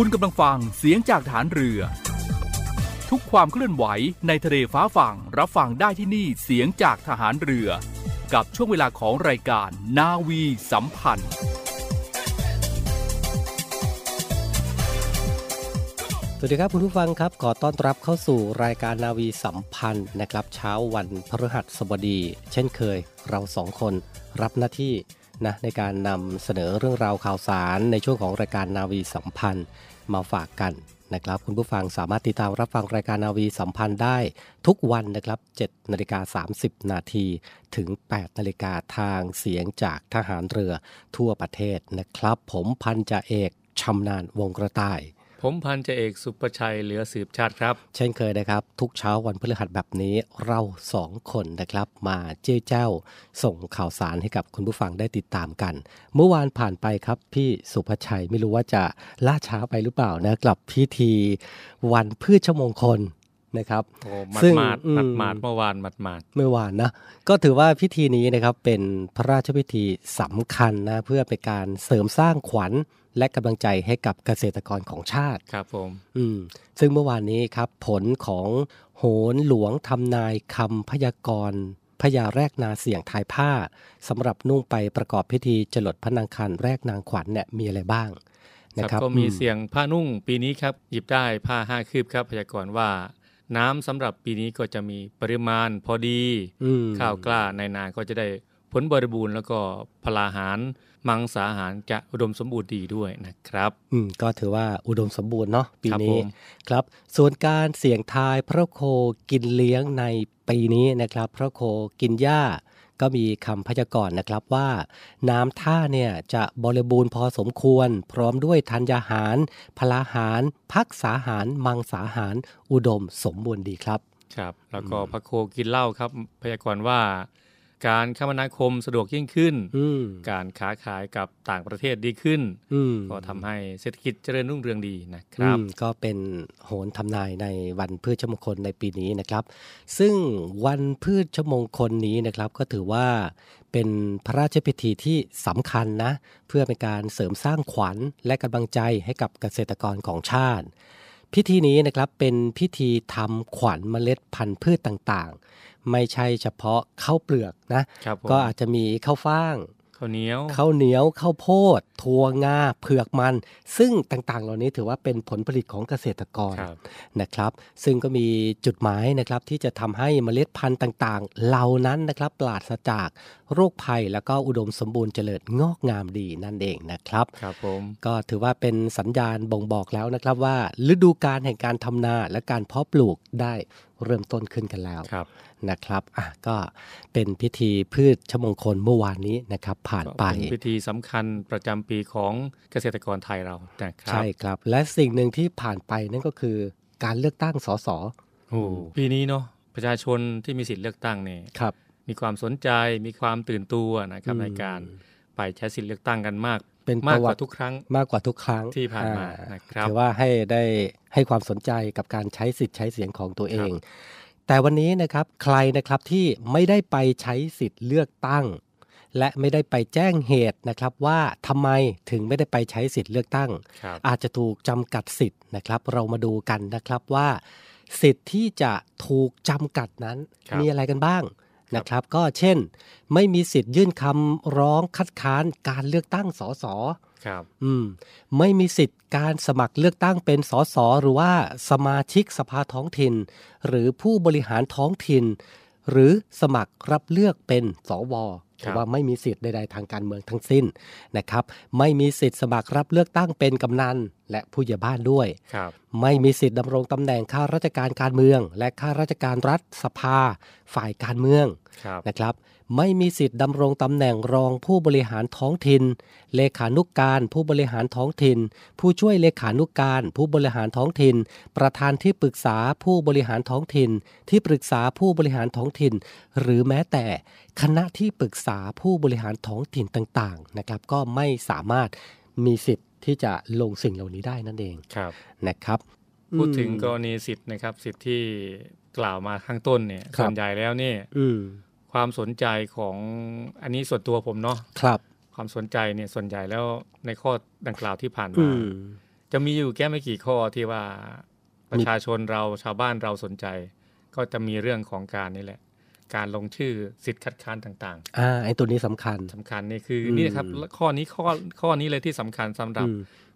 คุณกำลังฟังเสียงจากฐานเรือ ทุกความเคลื่อนไหวในทะเลฟ้าฝั่งรับฟังได้ที่นี่เสียงจากทหารเรือ กับช่วงเวลาของรายการนาวีสัมพันธ์ สวัสดีครับคุณผู้ฟังครับ ขอต้อนรับเข้าสู่รายการนาวีสัมพันธ์นะครับ เช้าวันพฤหัสบดี เช่นเคยเราสองคนรับหน้าที่ นะในการนำเสนอเรื่องราวข่าวสารในช่วงของรายการนาวีสัมพันธ์มาฝากกันนะครับคุณผู้ฟังสามารถติดตามรับฟังรายการนาวีสัมพันธ์ได้ทุกวันนะครับ7นาฬิกา30 นาทีถึง 8 นาฬิกาทางเสียงจากทหารเรือทั่วประเทศนะครับ ผมพันจ่าเอกชำนาญวงกระต่าย ผมพันจ่าเอกสุประชัยเหลือสืบชาติครับ เช่นเคยนะครับ ทุกเช้าวันพฤหัสแบบนี้เราสองคนนะครับ มาเจ้าเจ้า ส่งข่าวสารให้กับคุณผู้ฟังได้ติดตามกัน เมื่อวานผ่านไปครับพี่สุภชัยไม่รู้ว่าจะล่าช้าไปหรือเปล่านะกลับพิธีวันพืชชมงคลนะครับซึ่งมาดมาดเมื่อวานมาดมาดเมื่อวานนะก็ถือว่าพิธีนี้นะครับเป็นพระราชพิธีสำคัญนะเพื่อเป็นการเสริมสร้างขวัญ และกำลังใจให้กับเกษตรกรของชาติครับผมอืมซึ่งเมื่อวานนี้ครับ ผลของโหนหลวงทำนายคำพยากรณ์พญาแรกนาเสียงทายผ้าสำหรับนุ่งไปประกอบพิธีจลดพระนางคันแรกนางขวัญเนี่ยมีอะไรบ้างนะครับก็มีเสียงผ้านุ่งปีนี้ครับ หยิบได้ผ้าห้าคืบครับ พยากรณ์ว่า น้ำสำหรับปีนี้ก็จะมีปริมาณพอดี ข้าวกล้าในนาก็จะได้ ผลบริบูรณ์แล้วก็พลาหาร มังสาหารจะอุดมสมบูรณ์ดีด้วยนะครับ อืมก็ถือว่าอุดมสมบูรณ์เนาะปีนี้ครับ ส่วนการเสี่ยงทายพระโคกินเลี้ยงในปีนี้นะครับ พระโคกินหญ้าก็มีคำพยากรณ์นะครับว่า น้ำท่าเนี่ยจะบริบูรณ์พอสมควร พร้อมด้วยธัญญาหาร พลาหาร พักษาหาร มังสาหาร อุดมสมบูรณ์ดีครับ ครับ แล้วก็พระโคกินเหล้าครับ พยากรณ์ว่า การคมนาคมสะดวกยิ่งขึ้น การค้าขายกับต่างประเทศดีขึ้น ก็ทำให้เศรษฐกิจเจริญรุ่งเรืองดีนะครับ ก็เป็นโหนทำนายในวันพืชชมงคลในปีนี้นะครับ ซึ่งวันพืชชมงคลนี้นะครับก็ถือว่าเป็นพระราชพิธีที่สำคัญนะ เพื่อเป็นการเสริมสร้างขวัญและกำลังใจให้กับเกษตรกรของชาติ พิธีนี้นะครับเป็นพิธีทำขวัญเมล็ดพันธุ์พืชต่างไม่ใช่เฉพาะข้าวเปลือกนะ ก็อาจจะมีข้าวฟ่าง ข้าวเหนียวข้าวเหนียวข้าวโพดถั่วงาเผือกมัน ซึ่งต่างๆ เหล่านี้ถือว่าเป็นผลผลิตของเกษตรกรนะครับ ซึ่งก็มีจุดหมายนะครับที่จะทำให้เมล็ดพันธุ์ต่างๆ เหล่านั้นนะครับปราศจากโรคภัยแล้วก็อุดมสมบูรณ์เจริญงอกงามดีนั่นเองนะครับครับผมก็ถือว่าเป็นสัญญาณบ่งบอกแล้วนะครับว่า ฤดูกาลแห่งการทำนาและการเพาะปลูกได้เริ่มต้นขึ้นกันแล้ว นะครับอะก็เป็นพิธีพืชชมงคลเมื่อวานนี้นะครับผ่านไปเป็นพิธีสำคัญประจำปีของเกษตรกรไทยเรานะครับใช่ครับ และสิ่งหนึ่งที่ผ่านไปนั่นก็คือการเลือกตั้งสสโอ้ปีนี้เนาะประชาชนที่มีสิทธิ์เลือกตั้งเนี่ยครับมีความสนใจมีความตื่นตัวนะครับในการไปใช้สิทธิ์เลือกตั้งกันมากเป็นมากกว่าทุกครั้งมากกว่าทุกครั้งที่ผ่านมานะครับถือว่าให้ได้ให้ความสนใจกับการใช้สิทธิ์ใช้เสียงของตัวเอง แต่วันนี้นะครับใครนะครับที่ไม่ได้ไปใช้สิทธิ์เลือกตั้ง และไม่ได้ไปแจ้งเหตุนะครับว่าทำไมถึงไม่ได้ไปใช้สิทธิ์เลือกตั้ง อาจจะถูกจำกัดสิทธิ์นะครับ เรามาดูกันนะครับว่า สิทธิ์ที่จะถูกจำกัดนั้นมีอะไรกันบ้างนะครับ ก็เช่น ไม่มีสิทธิ์ยื่นคำร้องคัดค้านการเลือกตั้งสส ครับ อืม ไม่มีสิทธิ์การสมัครเลือกตั้งเป็นสสหรือว่าสมาชิกสภาท้องถิ่น หรือผู้บริหารท้องถิ่น หรือสมัครรับเลือกเป็นสวแต่ว่าไม่มีสิทธิ์ใดๆทางการเมืองทั้งสิ้นนะครับ ไม่มีสิทธิ์สมัครรับเลือกตั้งเป็นกำนันและผู้ใหญ่บ้านด้วยไม่มีสิทธิ์ดำรงตำแหน่งข้าราชการการเมือง และข้าราชการรัฐสภา ฝ่ายการเมืองนะครับ ไม่มีสิทธิ์ดำรงตำแหน่งรองผู้บริหารท้องถิ่น เลขานุกการ ผู้บริหารท้องถิ่น ผู้ช่วยเลขานุกการ ผู้บริหารท้องถิ่น ประธานที่ปรึกษาผู้บริหารท้องถิ่น ที่ปรึกษาผู้บริหารท้องถิ่น หรือแม้แต่คณะที่ปรึกษาผู้บริหารท้องถิ่นต่างๆนะครับ ก็ไม่สามารถ มีสิทธิ์ที่จะลงสิ่งเหล่านี้ได้นั่นเองครับนะครับ พูดถึงกรณีสิทธิ์นะครับ สิทธิ์ที่กล่าวมาข้างต้นเนี่ยส่วนใหญ่แล้วนี่ความสนใจของอันนี้ส่วนตัวผมเนาะครับ ความสนใจเนี่ยส่วนใหญ่แล้วในข้อดังกล่าวที่ผ่านมาจะมีอยู่แค่ไม่กี่ข้อที่ว่าประชาชนเราชาวบ้านเราสนใจ ก็จะมีเรื่องของการนี่แหละ การลงชื่อสิทธิ์คัดค้านต่างๆ อ่าไอ้ตัวนี้สำคัญสำคัญนี่คือนี่ครับข้อนี้ข้อข้อนี้เลยที่สำคัญสำหรับ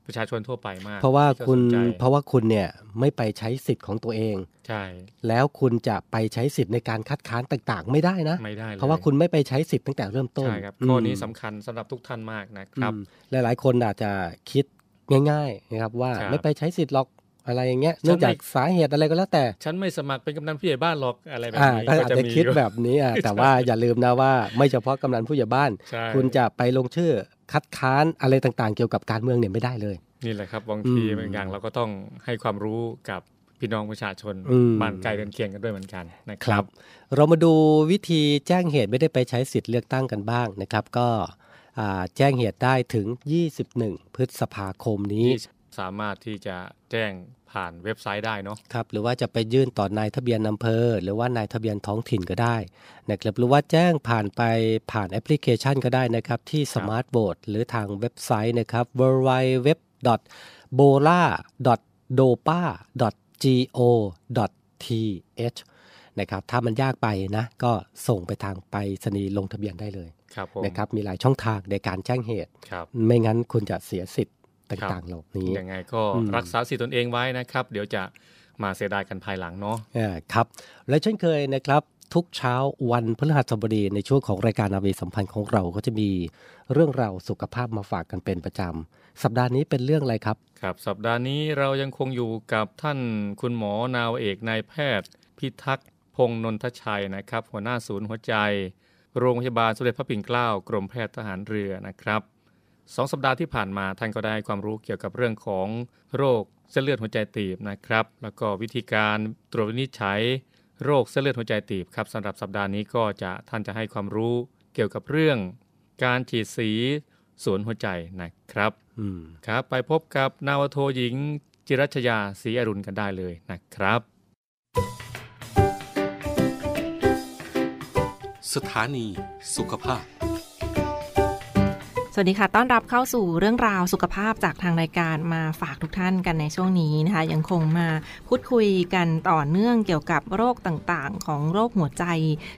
ประชาชนทั่วไปมาก เพราะว่าคุณเพราะว่าคุณเนี่ยไม่ไปใช้สิทธิ์ของตัวเอง ใช่ แล้วคุณจะไปใช้สิทธิ์ในการคัดค้านต่างๆ ไม่ได้นะไม่ได้เพราะว่าคุณไม่ไปใช้สิทธิ์ตั้งแต่เริ่มต้นใช่ครับข้อนี้สำคัญสำหรับทุกท่านมากนะครับหลายๆคนอาจจะคิดง่ายๆนะครับว่าไม่ไปใช้สิทธิ์หรอก อะไรอย่างเงี้ยเนื่องจากสาเหตุอะไรก็แล้วแต่ ฉันไม่สมัครเป็นกำนันผู้ใหญ่บ้านหรอกอะไรแบบนี้ก็อาจจะคิดแบบนี้อะแต่ว่าอย่าลืมนะว่าไม่เฉพาะกำนันผู้ใหญ่บ้าน คุณจะไปลงชื่อคัดค้านอะไรต่างๆ เกี่ยวกับการเมืองเนี่ยไม่ได้เลยนี่แหละครับบางทีบางอย่างเราก็ต้องให้ความรู้กับพี่น้องประชาชนบ้านไกลเดินเคียงกันด้วยเหมือนกันนะครับ เรามาดูวิธีแจ้งเหตุไม่ได้ไปใช้สิทธิ์เลือกตั้งกันบ้างนะครับ ก็แจ้งเหตุได้ถึง 21 พฤษภาคมนี้ สามารถที่จะแจ้งผ่านเว็บไซต์ได้เนาะครับหรือว่าจะไปยื่นต่อนายทะเบียนอำเภอ หรือว่านายทะเบียนท้องถิ่นก็ได้นะครับหรือว่าแจ้งผ่านไปผ่านแอปพลิเคชันก็ได้นะครับที่สมาร์ทโบร์ดหรือทางเว็บไซต์นะครับ w w w b o l a d o p a g o t h นะครับถ้ามันยากไปนะก็ส่งไปทางไปสนีลงทะเบียนได้เลยนะครับมีหลายช่องทางในการแจ้งเหตุ ไม่งั้นคุณจะเสียสิทธิ์ ต่างๆเหล่านี้ยังไงก็รักษาสิทธิ์ตนเองไว้นะครับ เดี๋ยวจะมาเสียดายกันภายหลังเนาะครับ และเช่นเคยนะครับทุกเช้าวันพฤหัสบดีในช่วงของรายการนาวีสัมพันธ์ของเราก็จะมีเรื่องราวสุขภาพมาฝากกันเป็นประจำ สัปดาห์นี้เป็นเรื่องอะไรครับ ครับ สัปดาห์นี้เรายังคงอยู่กับท่านคุณหมอนาวเอกนายแพทย์ พิทักษ์พงนนทชัยนะครับ หัวหน้าศูนย์หัวใจ โรงพยาบาลสมเด็จพระปิ่นเกล้ากรมแพทย์ทหารเรือนะครับ สองสัปดาห์ที่ผ่านมาท่านก็ได้ความรู้เกี่ยวกับเรื่องของโรคเส้นเลือดหัวใจตีบนะครับ แล้วก็วิธีการตรวจวินิจฉัย โรคเส้นเลือดหัวใจตีบครับสำหรับสัปดาห์นี้ก็จะท่านจะให้ความรู้เกี่ยวกับเรื่อง การฉีดสีสวนหัวใจนะครับครับไปพบกับนาวโทหญิง จิรัชยาศรีอรุณกันได้เลยนะครับ สถานีสุขภาพส วัสดีค่ะ ต้อนรับเข้าสู่เรื่องราวสุขภาพจากทางรายการมาฝากทุกท่านกันในช่วงนี้นะคะ ยังคงมาพูดคุยกันต่อเนื่องเกี่ยวกับโรคต่างๆ ของโรคหัวใจ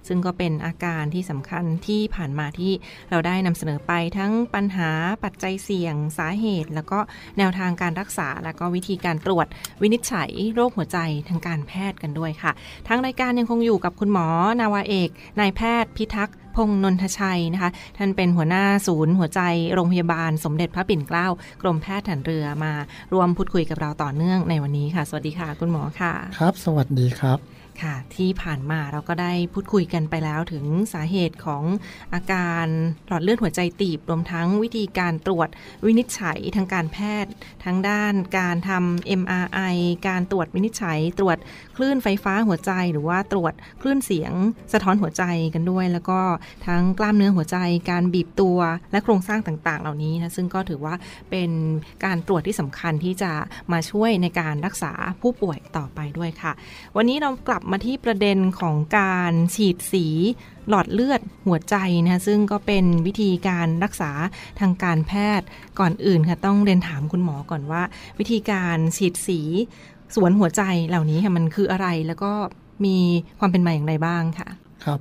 ซึ่งก็เป็นอาการที่สำคัญที่ผ่านมาที่เราได้นำเสนอไปทั้งปัญหาปัจจัยเสี่ยงสาเหตุ แล้วก็แนวทางการรักษา แล้วก็วิธีการตรวจวินิจฉัยโรคหัวใจทางการแพทย์กันด้วยค่ะ ทางรายการยังคงอยู่กับคุณหมอนาวาเอกนายแพทย์พิทักษ์ พงนนทชัยนะคะ ท่านเป็นหัวหน้าศูนย์ หัวใจโรงพยาบาลสมเด็จพระปิ่นเกล้ากรมแพทย์ฐานเรือมารวมพูดคุยกับเราต่อเนื่องในวันนี้ค่ะ สวัสดีค่ะ คุณหมอค่ะ ครับ สวัสดีครับค่ะ ที่ผ่านมาเราก็ได้พูดคุยกันไปแล้วถึงสาเหตุของอาการหลอดเลือดหัวใจตีบ รวมทั้งวิธีการตรวจวินิจฉัยทางการแพทย์ ทั้งด้านการทำ MRI การตรวจวินิจฉัย ตรวจคลื่นไฟฟ้าหัวใจ หรือว่าตรวจคลื่นเสียงสะท้อนหัวใจกันด้วย แล้วก็ทั้งกล้ามเนื้อหัวใจ การบีบตัวและโครงสร้างต่างๆ เหล่านี้นะซึ่งก็ถือว่าเป็นการตรวจที่สำคัญที่จะมาช่วยในการรักษาผู้ป่วยต่อไปด้วยค่ะ วันนี้เรากลับมาที่ประเด็นของการฉีดสีหลอดเลือดหัวใจนะซึ่งก็เป็นวิธีการรักษาทางการแพทย์ก่อนอื่นค่ะต้องเรียนถามคุณหมอก่อนว่า วิธีการฉีดสี สวนหัวใจเหล่านี้ค่ะมันคืออะไรแล้วก็มีความเป็นมาอย่างไรบ้างค่ะ ครับ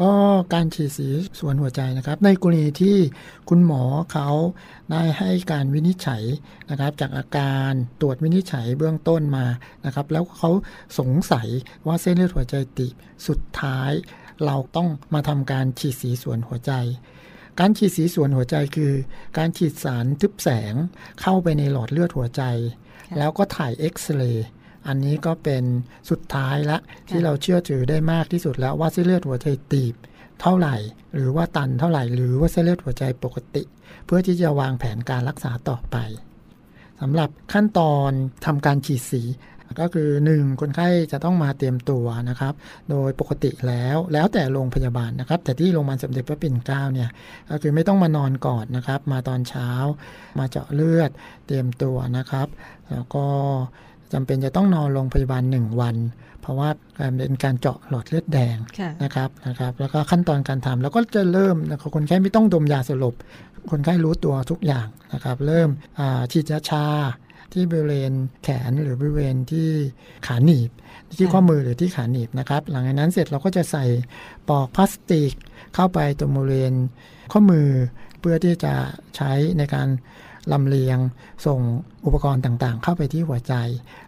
ก็การฉีดสีสวนหัวใจนะครับ ในกรณีที่คุณหมอเขาได้ให้การวินิจฉัยนะครับ จากอาการตรวจวินิจฉัยเบื้องต้นมานะครับ แล้วเขาสงสัยว่าเส้นเลือดหัวใจตีบสุดท้าย เราต้องมาทำการฉีดสีส่วนหัวใจการฉีดสีส่วนหัวใจคือ การฉีดสารทึบแสงเข้าไปในหลอดเลือดหัวใจ แล้วก็ถ่ายเอ็กซเรย์อันนี้ก็เป็นสุดท้ายละที่เราเชื่อถือได้มากที่สุดแล้วว่าเส้นเลือดหัวใจตีบเท่าไหร่ หรือว่าตันเท่าไหร่ หรือว่าเส้นเลือดหัวใจปกติ เพื่อที่จะวางแผนการรักษาต่อไปสำหรับขั้นตอนทำการฉีดสี ก็คือ 1. คนไข้จะต้องมาเตรียมตัวนะครับ โดยปกติแล้วแล้วแต่โรงพยาบาลนะครับ แต่ที่โรงพยาบาลสมเด็จพระปิ่นเกล้าเนี่ยก็คือไม่ต้องมานอนก่อนนะครับ มาตอนเช้า มาเจาะเลือดเตรียมตัวนะครับ แล้วก็จำเป็นจะต้องนอนโรงพยาบาล 1 วัน เพราะว่าเป็นการเจาะหลอดเลือดแดงนะครับนะครับ แล้วก็ขั้นตอนการทำแล้วก็จะเริ่มนะครับคนไข้ไม่ต้องดมยาสลบ คนไข้รู้ตัวทุกอย่างนะครับ เริ่มฉีดยาชา ที่บริเวณแขนหรือบริเวณที่ขาหนีบ ที่ข้อมือหรือที่ขาหนีบนะครับ หลังจากนั้นเสร็จเราก็จะใส่ปอกพลาสติกเข้าไปตรงบริเวณข้อมือเพื่อที่จะใช้ในการลำเลียงส่งอุปกรณ์ต่างๆ เข้าไปที่หัวใจ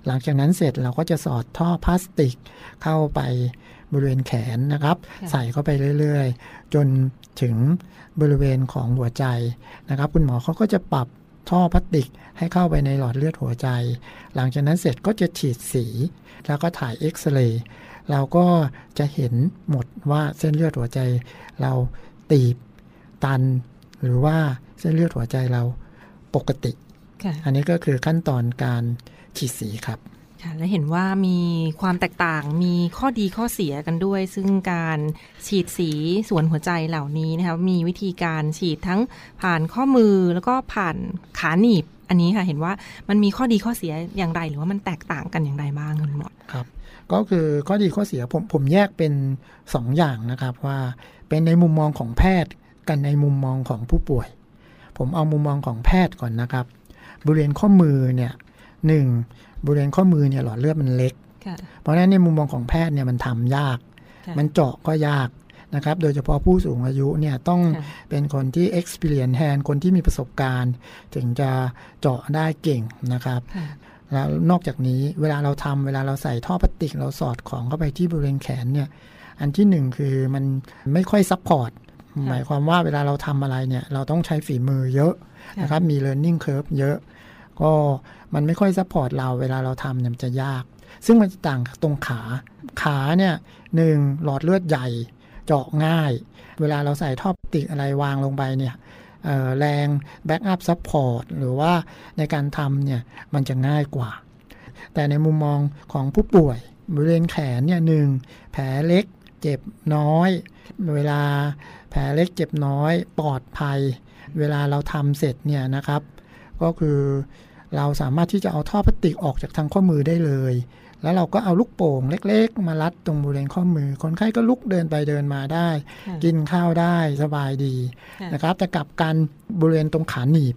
หลังจากนั้นเสร็จเราก็จะสอดท่อพลาสติกเข้าไปบริเวณแขนนะครับ ใส่เข้าไปเรื่อยๆ จนถึงบริเวณของหัวใจนะครับ คุณหมอเขาก็จะปรับ ท่อพลาสติกให้เข้าไปในหลอดเลือดหัวใจ หลังจากนั้นเสร็จก็จะฉีดสี แล้วก็ถ่ายเอ็กซเรย์เราก็จะเห็นหมดว่าเส้นเลือดหัวใจ เราตีบตัน หรือว่าเส้นเลือดหัวใจเราปกติ อันนี้ก็คือขั้นตอนการฉีดสีครับ ค่ะและเห็นว่ามีความแตกต่างมีข้อดีข้อเสียกันด้วย ซึ่งการฉีดสีส่วนหัวใจเหล่านี้นะคะมีวิธีการฉีดทั้งผ่านข้อมือแล้วก็ผ่านขาหนีบ อันนี้ค่ะเห็นว่ามันมีข้อดีข้อเสียอย่างไร หรือว่ามันแตกต่างกันอย่างไรบ้างคุณหมอครับ ก็คือข้อดีข้อเสียผมผมแยกเป็น 2ออย่างนะครับว่าเป็นในมุมมองของแพทย์กันในมุมมองของผู้ป่วย ผมเอามุมมองของแพทย์ก่อนนะครับ บริเวณข้อมือเนี่ยหนึ่ง บริเวณข้อมือเนี่ยหลอดเลือดมันเล็ก เพราะฉะนั้นในมุมมองของแพทย์เนี่ยมันทำยาก มันเจาะก็ยากนะครับ โดยเฉพาะผู้สูงอายุเนี่ยต้องเป็นคนที่ experience แทนคนที่มีประสบการณ์ ถึงจะเจาะได้เก่งนะครับแล้วนอกจากนี้เวลาเราทำเวลาเราใส่ท่อพลาสติกเราสอดของเข้าไปที่บริเวณแขนเนี่ยอันที่หนึ่งคือมันไม่ค่อย supportหมายความว่าเวลาเราทำอะไรเนี่ยเราต้องใช้ฝีมือเยอะนะครับมี learning curve เยอะ ก็มันไม่ค่อย support เราเวลาเราทำเนี่ยมันจะยาก ซึ่งมันจะต่างตรงขาขาเนี่ยหนึ่งหลอดเลือดใหญ่เจาะง่าย เวลาเราใส่ท่อพลาสติกอะไรวางลงไปเนี่ยแรง backup support หรือว่าในการทำเนี่ยมันจะง่ายกว่า แต่ในมุมมองของผู้ป่วยบริเวณแขนเนี่ยหนึ่งแผลเล็กเจ็บน้อย เวลาแผลเล็กเจ็บน้อยปลอดภัย เวลาเราทำเสร็จเนี่ยนะครับ ก็คือ เราสามารถที่จะเอาท่อพลาสติกออกจากทางข้อมือได้เลย แล้วเราก็เอาลูกโป่งเล็ก ๆ มารัดตรงบริเวณข้อมือ คนไข้ก็ลุกเดินไปเดินมาได้ กินข้าวได้สบายดีนะครับ แต่กับการบริเวณตรงขาหนีบ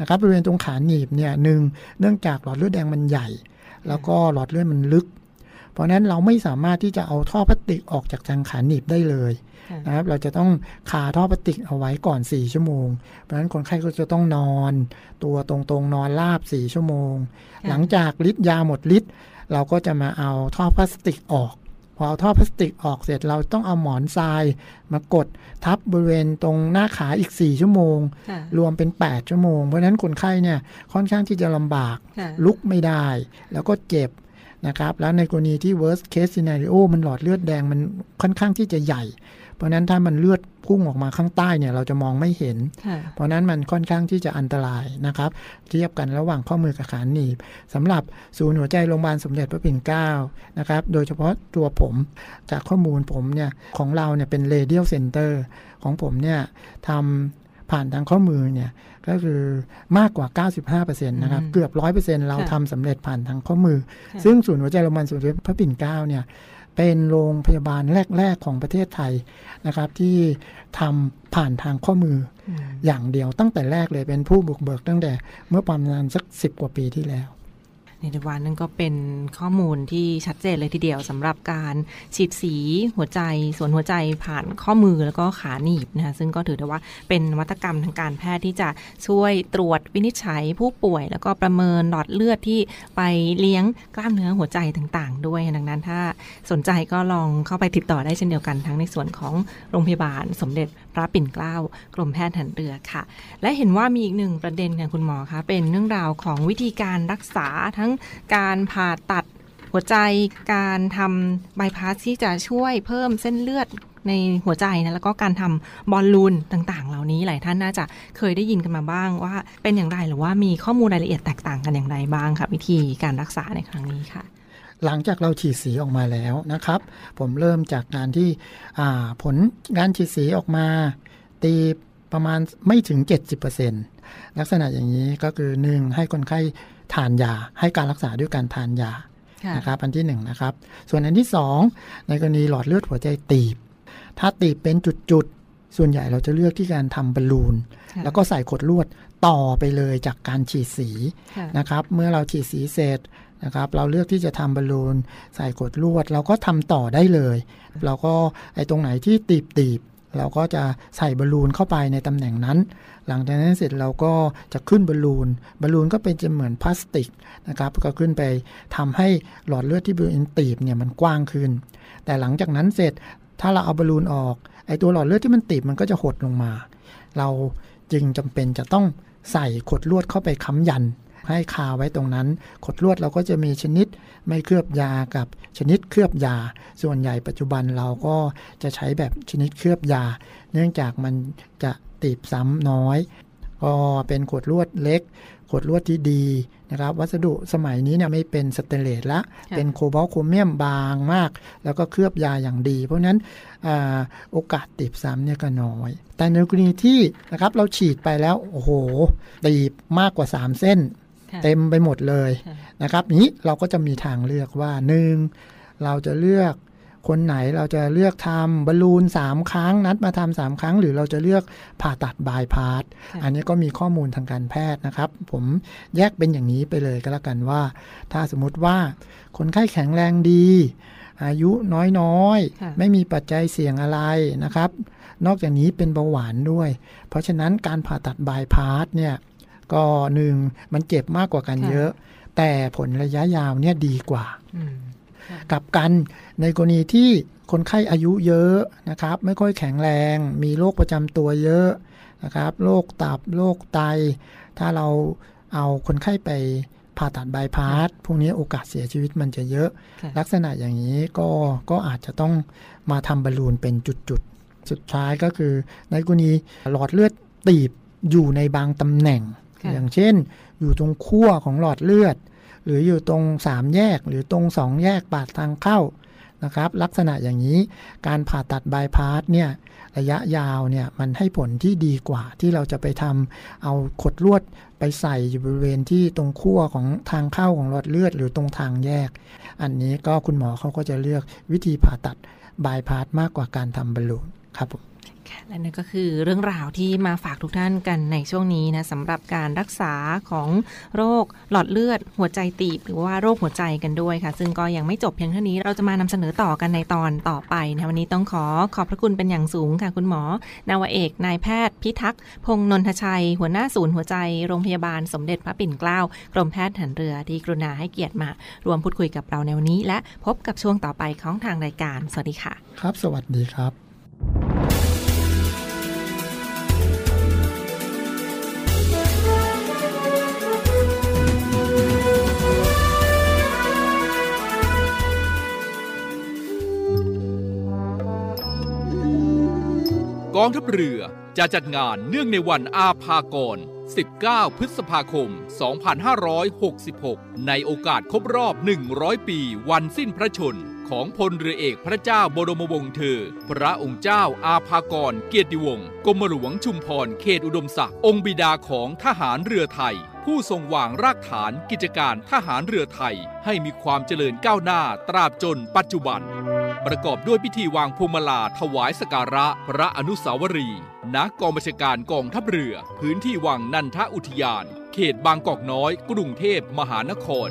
นะครับ บริเวณตรงขาหนีบเนี่ยหนึ่งเนื่องจากหลอดเลือดแดงมันใหญ่ แล้วก็หลอดเลือดมันลึก เพราะนั้นเราไม่สามารถที่จะเอาท่อพลาสติกออกจากทางขาหนีบได้เลย นะครับเราจะต้องคาท่อพลาสติกเอาไว้ก่อน 4 ชั่วโมง เพราะฉะนั้นคนไข้ก็จะต้องนอน ตัวตรงๆนอนราบ 4 ชั่วโมง หลังจากฤทธิ์ยาหมดฤทธิ์เราก็จะมาเอาท่อพลาสติกออกพอเอาท่อพลาสติกออกเสร็จเราต้องเอาหมอนทราย มากดทับบริเวณตรงหน้าขาอีก 4 ชั่วโมง รวมเป็น 8 ชั่วโมง เพราะฉะนั้นคนไข้เนี่ยค่อนข้างที่จะลำบากลุกไม่ได้ แล้วก็เจ็บนะครับ แล้วในกรณีที่ worst case scenario มันหลอดเลือดแดงมันค่อนข้างที่จะใหญ่ เพราะนั้นถ้ามันเลือดพุ่งออกมาข้างใต้เนี่ยเราจะมองไม่เห็น เพราะนั้นมันค่อนข้างที่จะอันตรายนะครับ เทียบกันระหว่างข้อมือกับขาหนีบสำหรับศูนย์หัวใจโรงพยาบาลสมเด็จพระปิ่นเกล้านะครับ โดยเฉพาะตัวผมจากข้อมูลผมเนี่ยของเราเนี่ยเป็น radial center ของผมเนี่ยทำผ่านทางข้อมือเนี่ยก็คือมากกว่า 95%นะครับ เกือบ 100%เราทำสำเร็จผ่านทางข้อมือ ซึ่งศูนย์หัวใจโรงพยาบาลสมเด็จพระปิ่นเกล้าเนี่ย เป็นโรงพยาบาลแรก ๆ ของประเทศไทยนะครับ ที่ทำผ่านทางข้อมืออย่างเดียวตั้งแต่แรกเลยเป็นผู้บุกเบิกตั้งแต่เมื่อประมาณสักสิบกว่าปีที่แล้ว ในวันนั้นก็เป็นข้อมูลที่ชัดเจนเลยทีเดียวสำหรับการฉีดสีหัวใจส่วนหัวใจผ่านข้อมือแล้วก็ขาหนีบนะคะซึ่งก็ถือได้ว่าเป็นวัตกรรมทางการแพทย์ที่จะช่วยตรวจวินิจฉัยผู้ป่วย แล้วก็ประเมินหลอดเลือดที่ไปเลี้ยงกล้ามเนื้อหัวใจต่างๆ ด้วย ดังนั้นถ้าสนใจก็ลองเข้าไปติดต่อได้เช่นเดียวกันทั้งในส่วนของโรงพยาบาลสมเด็จพระปิ่นเกล้ากรมแพทย์หันเรือค่ะ และเห็นว่ามีอีกหนึ่งประเด็นค่ะคุณหมอคะเป็นเรื่องราวของวิธีการรักษาทั้งการผ่าตัดหัวใจการทำบายพาสที่จะช่วยเพิ่มเส้นเลือดในหัวใจนะแล้วก็การทำบอลลูนต่าง ๆ เหล่านี้หลายท่านน่าจะเคยได้ยินกันมาบ้างว่าเป็นอย่างไรหรือว่ามีข้อมูลรายละเอียดแตกต่างกันอย่างไรบ้างค่ะวิธีการรักษาในครั้งนี้ค่ะ หลังจากเราฉีดสีออกมาแล้วนะครับ ผมเริ่มจากการที่ผลการฉีดสีออกมา ตีประมาณไม่ถึง 70%ลักษณะอย่างนี้ก็คือหนึ่งให้คนไข้ทานยา ให้การรักษาด้วยการทานยานะครับอันที่1นนะครับ ส่วนอันที่ 2 ในกรณีหลอดเลือดหัวใจตีบ ถ้าตีบเป็นจุดๆ ส่วนใหญ่เราจะเลือกที่การทำบอลลูน แล้วก็ใส่ขดลวดต่อไปเลยจากการฉีดสีนะครับ เมื่อเราฉีดสีเสร็จ นะครับเราเลือกที่จะทำบอลลูนใส่ขดลวด เราก็ทำต่อได้เลย เราก็ไอ้ตรงไหนที่ตีบตีบเราก็จะใส่บอลลูนเข้าไปในตำแหน่งนั้น หลังจากนั้นเสร็จเราก็จะขึ้นบอลลูน บอลลูนก็เป็นจะเหมือนพลาสติกนะครับ ก็ขึ้นไปทำให้หลอดเลือดที่บริเวณตีบเนี่ยมันกว้างขึ้น แต่หลังจากนั้นเสร็จถ้าเราเอาบอลลูนออก ไอตัวหลอดเลือดที่มันตีบมันก็จะหดลงมา เราจึงจำเป็นจะต้องใส่ขดลวดเข้าไปค้ำยัน ให้คาไว้ตรงนั้น ขดลวดเราก็จะมีชนิดไม่เคลือบยากับชนิดเคลือบยา ส่วนใหญ่ปัจจุบันเราก็จะใช้แบบชนิดเคลือบยา เนื่องจากมันจะตีบซ้ำน้อยก็เป็นขดลวดเล็กขดลวดที่ดีนะครับวัสดุสมัยนี้เนี่ยไม่เป็นสเตนเลสละเป็นโคบอลโครเมียมบางมาก แล้วก็เคลือบยาอย่างดี เพราะนั้นอโอกาสตีบซ้ำเนี่ยก็น้อย แต่ในกรณีที่นะครับเราฉีดไปแล้ว โอ้โหตีบมากกว่า 3 เส้น เต็มไปหมดเลยนะครับ นี้เราก็จะมีทางเลือกว่าหนึ่งเราจะเลือกคนไหนเราจะเลือกทำบอลลูนสามครั้ง นัดมาทำสามครั้ง หรือเราจะเลือกผ่าตัดบายพาสอันนี้ก็มีข้อมูลทางการแพทย์นะครับ ผมแยกเป็นอย่างนี้ไปเลยก็แล้วกันว่า ถ้าสมมติว่าคนไข้แข็งแรงดี อายุน้อยๆ ไม่มีปัจจัยเสี่ยงอะไรนะครับ นอกจากนี้เป็นเบาหวานด้วย เพราะฉะนั้นการผ่าตัดบายพาสเนี่ย ก็หนึ่งมันเจ็บมากกว่ากันเยอะ แต่ผลระยะยาวเนี่ยดีกว่ากับกันในกรณีที่คนไข้อายุเยอะนะครับ ไม่ค่อยแข็งแรง มีโรคประจำตัวเยอะนะครับโรคตับโรคไต ถ้าเราเอาคนไข้ไปผ่าตัดบายพาสพวกนี้โอกาสเสียชีวิตมันจะเยอะ ลักษณะอย่างนี้ก็ก็อาจจะต้องมาทำบอลลูนเป็นจุดๆ สุดท้ายก็คือในกรณีหลอดเลือดตีบอยู่ในบางตำแหน่ง อย่างเช่น อยู่ตรงขั้วของหลอดเลือด หรืออยู่ตรงสามแยก หรือตรงสองแยกปากทางเข้านะครับ ลักษณะอย่างนี้การผ่าตัดบายพาสเนี่ยระยะยาวเนี่ยมันให้ผลที่ดีกว่าที่เราจะไปทำเอาขดลวดไปใส่อยู่บริเวณที่ตรงขั้วของทางเข้าของหลอดเลือด หรือตรงทางแยก อันนี้ก็คุณหมอเขาก็จะเลือกวิธีผ่าตัดบายพาสมากกว่าการทำบอลลูนครับผม และนั่นก็คือเรื่องราวที่มาฝากทุกท่านกันในช่วงนี้นะสำหรับการรักษาของโรคหลอดเลือด หัวใจตีบหรือว่าโรคหัวใจกันด้วยค่ะ ซึ่งก็ยังไม่จบเพียงเท่านี้เราจะมานำเสนอต่อกันในตอนต่อไปนะวันนี้ต้องขอขอบพระคุณเป็นอย่างสูงค่ะ คุณหมอ นาวเอกนายแพทย์ พิทักษ์พงนนทชัย หัวหน้าศูนย์หัวใจโรงพยาบาลสมเด็จพระปิ่นเกล้ากรมแพทย์หันเรือที่กรุณาให้เกียรติมารวมพูดคุยกับเราในวันนี้ และพบกับช่วงต่อไปของทางรายการ สวัสดีค่ะ ครับ สวัสดีครับ องทัพเรือจะจัดงานเนื่องในวันอาภากร 19 พฤษภาคม 2566 ในโอกาสครบรอบ 100 ปีวันสิ้นพระชน ของพลเรือเอกพระเจ้าบรมวงศ์เธอ พระองค์เจ้าอาภากรเกียรติวงศ์กรมหลวงชุมพรเขตอุดมศักดิ์องค์บิดาของทหารเรือไทย ผู้ทรงวางรากฐานกิจการทหารเรือไทย ให้มีความเจริญก้าวหน้าตราบจนปัจจุบัน ประกอบด้วยพิธีวางพวงมาลาถวายสการะพระอนุสาวรีย์ณกองบัญชาการกองทัพเรือ พื้นที่วังนันทอุทยาน เขตบางกอกน้อย กรุงเทพมหานคร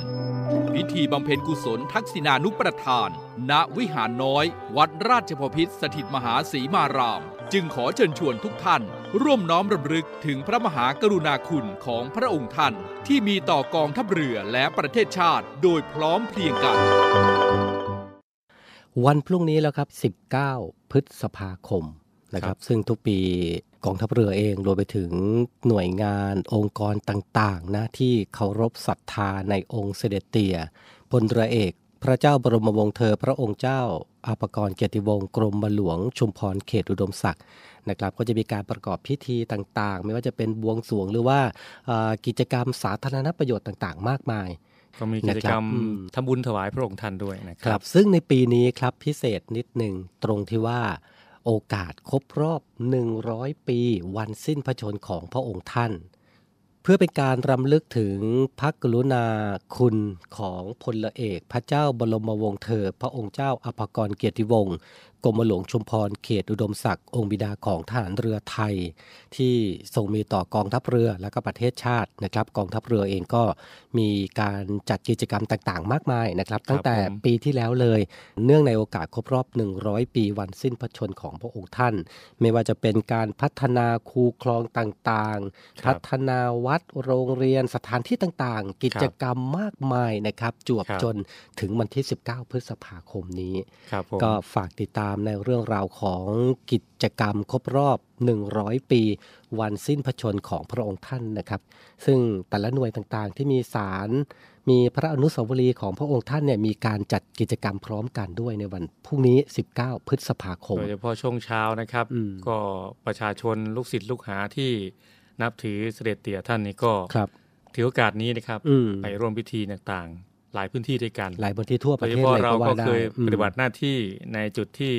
พิธีบำเพ็ญกุศลทักษิณานุประทาน ณวิหารน้อย วัดราชพพิษสถิตมหาศรีมาราม จึงขอเชิญชวนทุกท่าน ร่วมน้อมรำลึกถึงพระมหากรุณาคุณของพระองค์ท่าน ที่มีต่อกองทัพเรือและประเทศชาติโดยพร้อมเพรียงกัน วันพรุ่งนี้แล้วครับ 19 พฤษภาคมนะครับ ซึ่งทุกปีกองทัพเรือเองรวมไปถึงหน่วยงานองค์กรต่างๆนะที่เคารพศรัทธาในองค์เสด็จเตี่ยพลเรือเอก พระเจ้าบรมวงศ์เธอพระองค์เจ้า อาภากรเกียรติวงศ์กรมหลวงชุมพรเขตอุดมศักดิ์นะครับก็จะมีการประกอบพิธีต่างๆ ไม่ว่าจะเป็นบวงสรวงหรือว่าเอ่อกิจกรรมสาธารณประโยชน์ต่างๆ มากมายก็มีกิจกรรมนะครับอืมทำบุญถวายพระองค์ท่านด้วยนะคครัรับบซึ่งในปีนี้ครับพิเศษนิดหนึ่งตรงที่ว่าโอกาสครบรอบ 100 ปี วันสิ้นพระชนม์ของพระองค์ท่าน เพื่อเป็นการรำลึกถึงพระกรุณาคุณของพลเอก พระเจ้าบรมวงศ์เธอ พระองค์เจ้าอภากรเกียรติวงศ์ กรมหลวงชุมพรเขตอุดมศักดิ์องค์บิดาของทหารเรือไทย ที่ทรงมีต่อกองทัพเรือและก็ประเทศชาตินะครับ กองทัพเรือเองก็มีการจัดกิจกรรมต่างๆ มากมายนะครับ ตั้งแต่ผมปีที่แล้วเลย เนื่องในโอกาสครบรอบ 100 ปีวันสิ้นพระชนม์ของพระองค์ท่าน ไม่ว่าจะเป็นการพัฒนาคูคลองต่างๆครับพัฒนาวัดโรงเรียนสถานที่ต่างๆ กิจกรรมมากมายนะครับจวบครับจนถึงวันที่ 19 พฤษภาคมนี้ครับผมก็ฝากติดตามในเรื่องราวของกิจกรรมครบรอบ 100 ปี วันสิ้นพระชนม์ของพระองค์ท่านนะครับ ซึ่งแต่ละหน่วยต่างๆที่มีสารมีพระอนุสาวรีย์ของพระองค์ท่านเนี่ยมีการจัดกิจกรรมพร้อมกันด้วยในวันพรุ่งนี้ 19 พฤษภาคมโดยเฉพาะช่วงเช้านะครับอืมก็ประชาชนลูกศิษย์ลูกหาที่นับถือเสด็จเตี่ยท่านนี้ก็ครับถือโอกาสนี้นะครับอืมไปร่วมพิธีต่างๆ หลายพื้นที่ด้วยกัน หลายพื้นที่ทั่วปโดระยเฉเทศพาะเลยเราก็ก็ว่าได้เคยอืมปฏิบัติหน้าที่ในจุดที่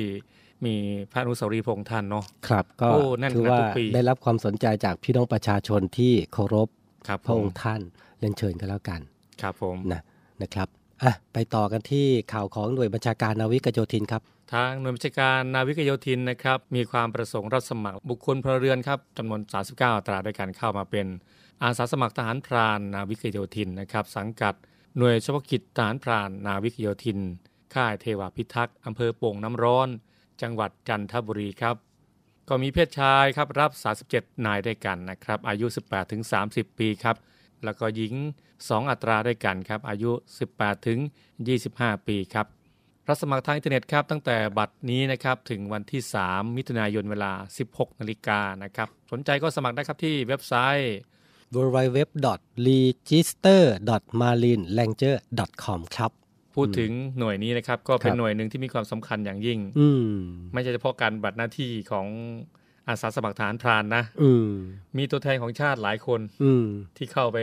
มีพระอนุสาวรีย์พระองค์ท่านเนาะครับ ก็โอ้แน่นถือขนาดว่าทุกปีได้รับความสนใจจากพี่น้องประชาชนที่เคารพครับพระผอมงค์ท่านเรียนเชิญกันแล้วกัน ครับผมนะนะครับอะไปต่อกันที่ข่าวของหน่วยบัญชาการนาวิกโยธินครับทางหน่วยบัญชาการนาวิกโยธินนะครับมีความประสงค์รับสมัครบุคคลพลเรือนครับจำนวน 39 อัตราด้วยการเข้ามาเป็นอาสาสมัครทหารพรานนาวิกโยธินนะครับสังกัด หน่วยเฉพาะกิจทหารพรานนาวิกโยธิน ค่ายเทวาพิทักษ์อำเภอโป่งน้ำร้อน จังหวัดจันทบุรีครับ ก็มีเพศชายครับรับ 37 นายด้วยกันนะครับ อายุ 18 ถึง 30 ปีครับ แล้วก็หญิง 2 อัตราด้วยกันครับ อายุ 18 ถึง 25 ปีครับ รับสมัครทางอินเทอร์เน็ตครับตั้งแต่บัดนี้นะครับถึงวันที่ 3 มิถุนายนเวลา 16 นาฬิกานะครับ สนใจก็สมัครได้ครับที่เว็บไซต์ www.register.marinelanger.com ครับพูดถึงหน่วยนี้นะครับ ก็เป็นครับหน่วยหนึ่งที่มีความสำคัญอย่างยิ่ง อืมไม่ใช่เฉพาะการบัตรหน้าที่ของอาสาสมัครทหารพรานนะอืมมีตัวแทนของชาติหลายคน อืมที่เข้าไป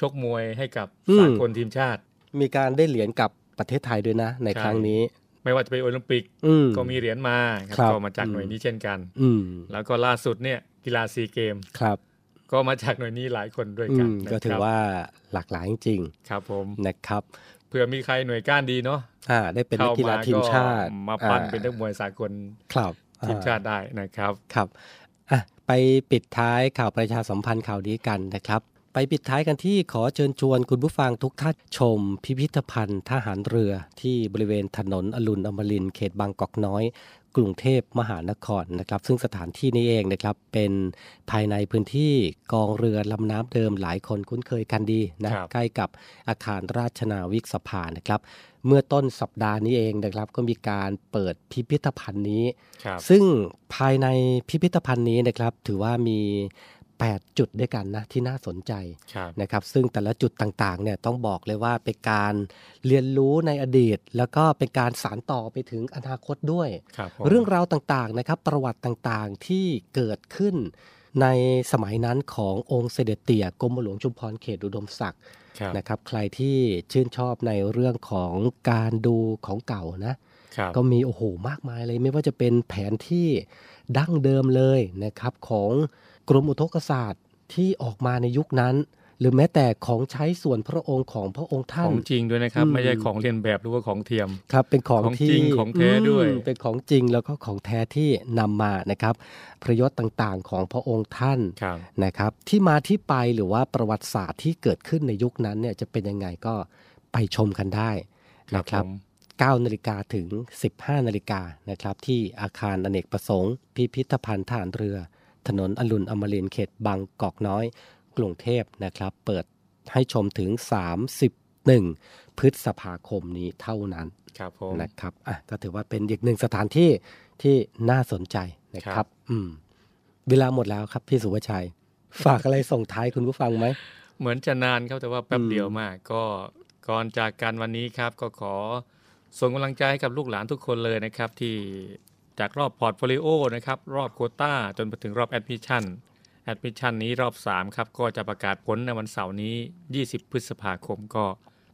ชกมวยให้กับอืมสากลทีมชาติ มีการได้เหรียญกับประเทศไทยด้วยนะ ในใช่ครั้งนี้ ไม่ว่าจะไปโอลิมปิกอืมก็มีเหรียญมาครับครับก็มาจากอืมหน่วยนี้เช่นกัน อืมแล้วก็ล่าสุดเนี่ยกีฬาซีเกมครับ ก็มาจากหน่วยนี้หลายคนด้วยอืกันมนะครับก็ถือว่าหลากหลายจริงครับผมๆนะครับเผื่อมีใครหน่วยก้านดีเนาะอ่า ได้เป็นนักกีฬาทีมชาติมาปั้นอ่เป็นนักมวยสากลครับทีมอ่ชาติได้นะครับครับอะไปปิดท้ายข่าวประชาสัมพันธ์ข่าวนี้กันนะครับ ไปปิดท้ายกันที่ขอเชิญชวนคุณผู้ฟังทุกท่านชม พิพิธภัณฑ์ทหารเรือที่บริเวณถนนอรุณอมรินทร์เขตบางกอกน้อย กรุงเทพมหานครนะครับ ซึ่งสถานที่นี้เองนะครับเป็นภายในพื้นที่กองเรือลำน้ำเดิมหลายคนคุ้นเคยกันดีนะครับใกล้กับอาคารราชนาวิกสภานะครับ เมื่อต้นสัปดาห์นี้เองนะครับ ก็มีการเปิดพิพิธภัณฑ์นี้ครับซึ่งภายในพิพิธภัณฑ์นี้นะครับ ถือว่ามี 8 จุดด้วยกันนะที่น่าสนใจครับนะครับซึ่งแต่ละจุดต่างๆเนี่ยต้องบอกเลยว่าเป็นการเรียนรู้ในอดีต แล้วก็เป็นการสานต่อไปถึงอนาคตด้วยครับผมเรื่องราวต่างๆนะครับประวัติต่างๆที่เกิดขึ้น ในสมัยนั้นขององค์เสด็จเตี่ยกรมหลวงชุมพรเขตอุดมศักดิ์ครับนะครับใครที่ชื่นชอบในเรื่องของการดูของเก่านะครับก็มีโอ้โหมากมายเลยไม่ว่าจะเป็นแผนที่ดั้งเดิมเลยนะครับของ กรมอุทกศาสตร์ที่ออกมาในยุคนั้น หรือแม้แต่ของใช้ส่วนพระองค์ของพระองค์ขท่านองจริงด้วยนะครับอืมไม่ใช่ของเลียนแบบหรือว่าของเทียมครับเป็นของของที่จริงของแท้ด้วยอืมเป็นของจริงแล้วก็ของแท้ที่นำมานะครับพระยศต่างๆของพระองค์ท่านครับนะครับ ที่มาที่ไปหรือว่าประวัติศาสตร์ที่เกิดขึ้นในยุคนั้นเนี่ยจะเป็นยังไงก็ไปชมกันได้นะครับผม9นาฬิกาถึง 15นาฬิกานะครับที่อาคารอเนกประสงค์ พิพิธภัณฑ์ทหารเรือ ถนนอรุณอมรินทร์เขตบางกอกน้อย กรุงเทพนะครับ เปิดให้ชมถึง 31 พฤษภาคมนี้เท่านั้นครับผมนะครับอะก็ถือว่าเป็นอีกหนึ่งสถานที่ที่น่าสนใจนะคครัรับบอืม เวลาหมดแล้วครับพี่สุวชัย ฝากอะไรส่งท้ายคุณผู้ฟังไหม เหมือนจะนานครับแต่ว่าแป๊บอืมเดียวมาก ก็ก่อนจากกันวันนี้ครับ ก็ขอส่งกำลังใจให้กับลูกหลานทุกคนเลยนะครับ ที่ จากรอบพอร์ตโฟลิโอนะครับรอบโควตาจนไปถึงรอบแอดมิชชั่นแอดมิชชั่นนี้รอบ 3 ครับ ก็จะประกาศผลในวันเสาร์นี้ 20 พฤษภาคมก็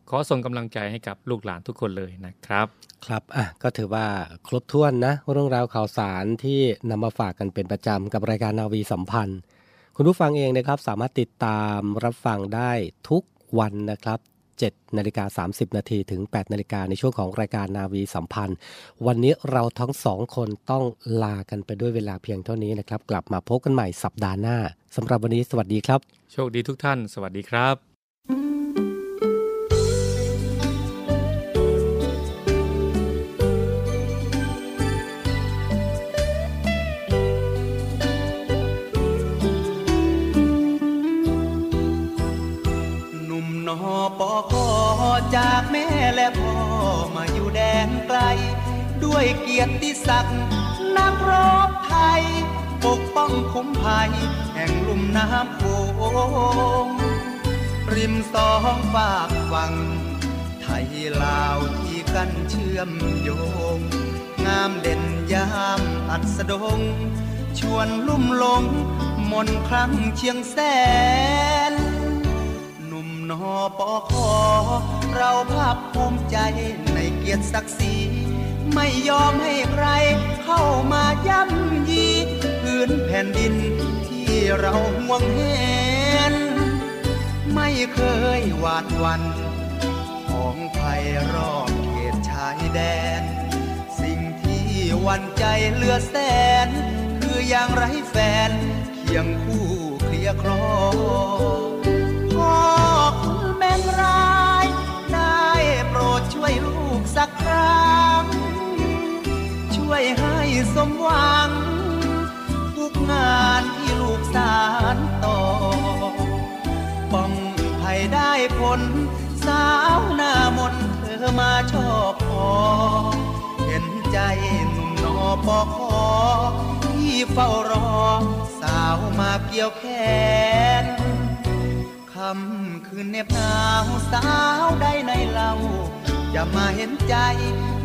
ขอส่งกำลังใจให้กับลูกหลานทุกคนเลยนะครับ ครับอะก็ถือว่าครบถ้วนนะ เรื่องราวข่าวสารที่นำมาฝากกันเป็นประจำกับรายการนาวีสัมพันธ์ คุณผู้ฟังเองนะครับ สามารถติดตามรับฟังได้ทุกวันนะครับ 7นาฬิกา30 นาทีถึง 8นาฬิกาในช่วงของรายการนาวีสัมพันธ์ วันนี้เราทั้งสองคนต้องลากันไปด้วยเวลาเพียงเท่านี้นะครับ กลับมาพบกันใหม่สัปดาห์หน้าสำหรับวันนี้สวัสดีครับ โชคดีทุกท่าน สวัสดีครับ ด้วยเกียรติศักดิ์นักรบไทย ปกป้องคุ้มภัย แห่งลุ่มน้ำโขงริมสองฝากฝั่ง ไทยลาวที่กันเชื่อมโยง งามเด่นยามอัสดง ชวนลุ่มหลง มนครั้งเชียงแสน หนุ่มนอปอคอเราภาคภูมิใจในเกียรติศักดิ์ศรี ไม่ยอมให้ใครเข้ามาย่ำยีพื้นแผ่นดินที่เราห่วงเห็นไม่เคยหวาดวันของภัยรอบเขตชายแดน สิ่งที่วันใจเลือแสน คืออย่างไรแฟนเคียงคู่เคลียคลอพ่อคุณแม่งร้าย ได้โปรดช่วยลูกสักครั้ง ให้สมหวัง ทุกงานที่ลูกสารต่อ ป้องภัยได้ผล สาวหน้ามนเธอมาชอบพอ เห็นใจหนุ่มนอปอคอที่เฝ้ารอ สาวมาเกี่ยวแขนคำคืนเน็บหนาวสาวได้ในเรา อย่ามาเห็นใจ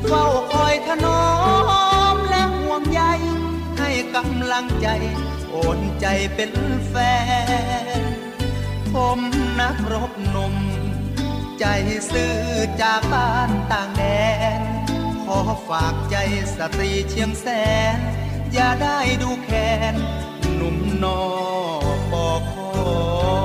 เฝ้าคอยถนอมและห่วงใย ให้กำลังใจ โอนใจเป็นแฟน ผมนักรบหนุ่มใจซื่อจากบ้านต่างแดน ขอฝากใจสตรีเชียงแสน อย่าได้ดูแค้นหนุ่มนอปอคอ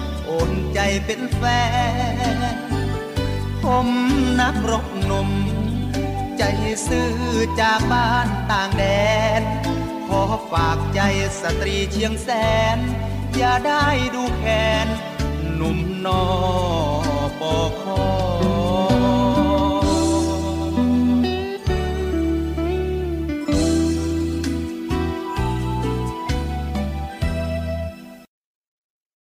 นใจเป็นแฟน ผมนักรบหนุ่มใจซื่อจากบ้านต่างแดน ขอฝากใจสตรีเชียงแสน อย่าได้ดูแคนหนุ่มนอ